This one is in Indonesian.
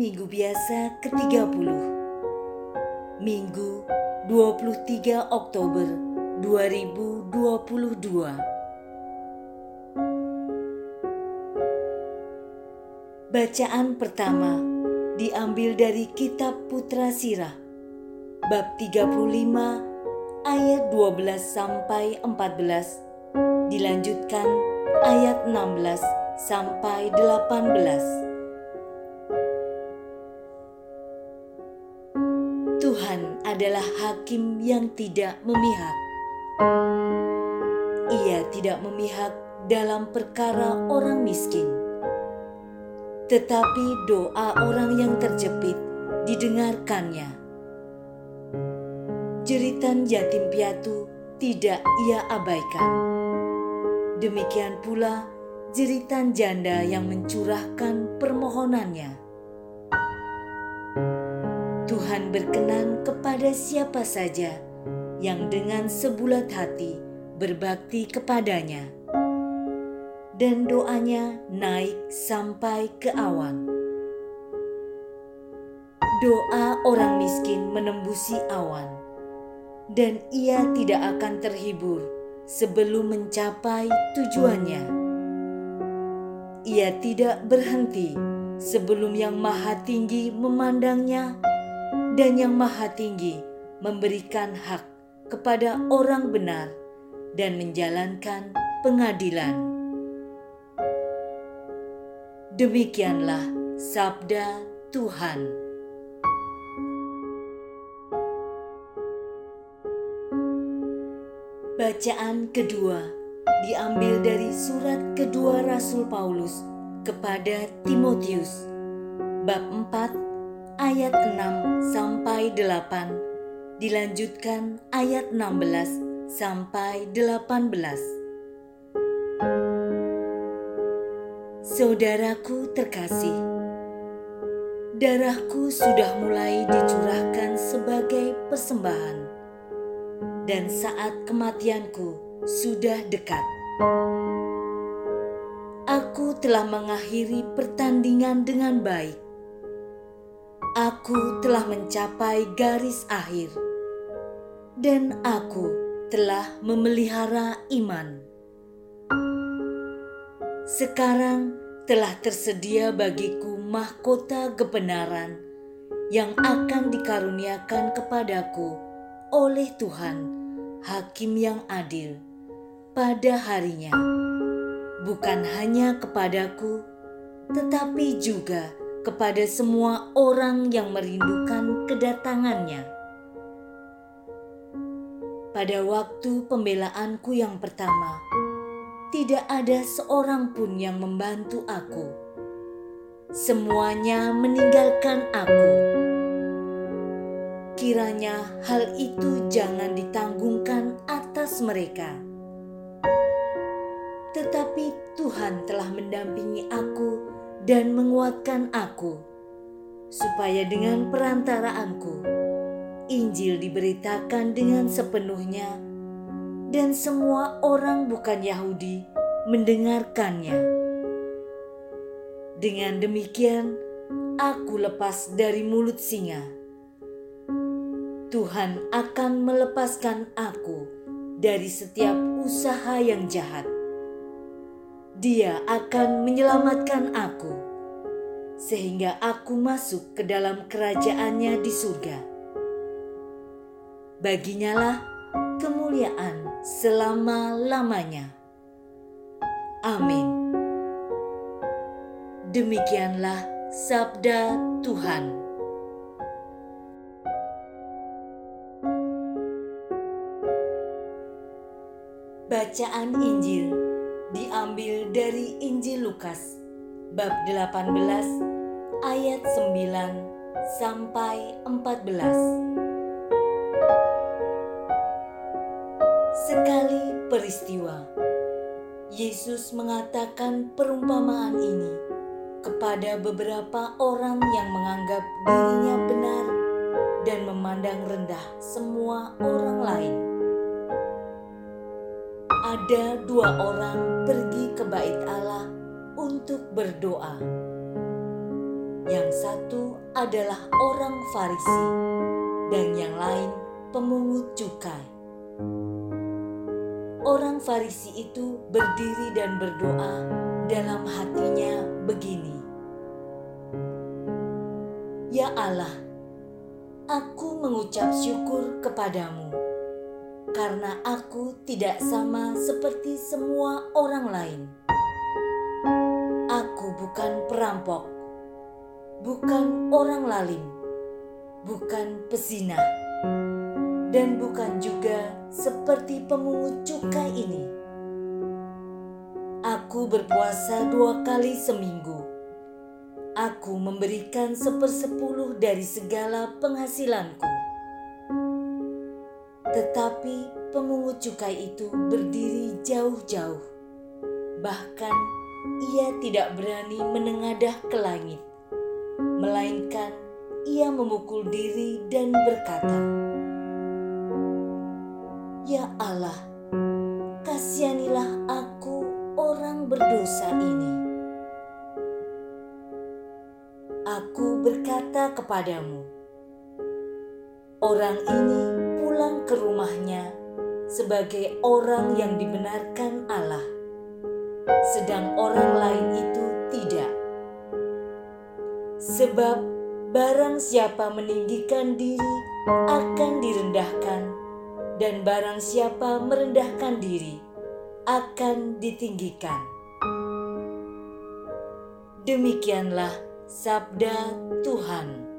Minggu Biasa ke-30 Minggu 23 Oktober 2022 Bacaan pertama diambil dari Kitab Putra Sirah bab 35 ayat 12 sampai 14 dilanjutkan ayat 16 sampai 18 adalah hakim yang tidak memihak. Ia tidak memihak dalam perkara orang miskin, tetapi doa orang yang terjepit didengarkannya. Jeritan yatim piatu tidak ia abaikan. Demikian pula jeritan janda yang mencurahkan permohonannya. Tuhan berkenan kepada siapa saja yang dengan sebulat hati berbakti kepadanya, dan doanya naik sampai ke awan. Doa orang miskin menembusi awan, dan ia tidak akan terhibur sebelum mencapai tujuannya. Ia tidak berhenti sebelum Yang Maha Tinggi memandangnya dan yang maha tinggi memberikan hak kepada orang benar dan menjalankan pengadilan. Demikianlah sabda Tuhan. Bacaan kedua diambil dari surat kedua Rasul Paulus kepada Timotius bab 4 ayat 6 sampai 8 dilanjutkan ayat 16 sampai 18. Saudaraku terkasih, darahku sudah mulai dicurahkan sebagai persembahan dan saat kematianku sudah dekat. Aku telah mengakhiri pertandingan dengan baik Aku telah mencapai garis akhir, dan aku telah memelihara iman. Sekarang telah tersedia bagiku mahkota kebenaran yang akan dikaruniakan kepadaku oleh Tuhan, Hakim yang adil, pada harinya, bukan hanya kepadaku, tetapi juga kepada semua orang yang merindukan kedatangannya. Pada waktu pembelaanku yang pertama, tidak ada seorang pun yang membantu aku. Semuanya meninggalkan aku. Kiranya hal itu jangan ditanggungkan atas mereka. Tetapi Tuhan telah mendampingi aku dan menguatkan aku, supaya dengan perantaraanku Injil diberitakan dengan sepenuhnya, dan semua orang bukan Yahudi mendengarkannya. Dengan demikian, aku lepas dari mulut singa. Tuhan akan melepaskan aku dari setiap usaha yang jahat dia akan menyelamatkan aku, sehingga aku masuk ke dalam kerajaannya di surga. Baginyalah kemuliaan selama-lamanya. Amin. Demikianlah sabda Tuhan. Bacaan Injil diambil dari Injil Lukas bab 18 ayat 9 sampai 14. Sekali peristiwa, Yesus mengatakan perumpamaan ini kepada beberapa orang yang menganggap dirinya benar dan memandang rendah semua orang lain ada dua orang pergi ke bait Allah untuk berdoa. Yang satu adalah orang Farisi, dan yang lain pemungut cukai. Orang Farisi itu berdiri dan berdoa dalam hatinya begini: "Ya Allah, aku mengucap syukur kepadamu." Karena aku tidak sama seperti semua orang lain. Aku bukan perampok, bukan orang lalim, bukan pezina, dan bukan juga seperti pemungut cukai ini. Aku berpuasa dua kali seminggu. Aku memberikan sepersepuluh dari segala penghasilanku tetapi pemungut cukai itu berdiri jauh-jauh. Bahkan ia tidak berani menengadah ke langit, melainkan ia memukul diri dan berkata, "Ya Allah, kasihanilah aku orang berdosa ini." Aku berkata kepadamu, orang ini pulang ke rumahnya sebagai orang yang dibenarkan Allah, sedang orang lain itu tidak. Sebab barang siapa meninggikan diri akan direndahkan, dan barang siapa merendahkan diri akan ditinggikan. Demikianlah sabda Tuhan.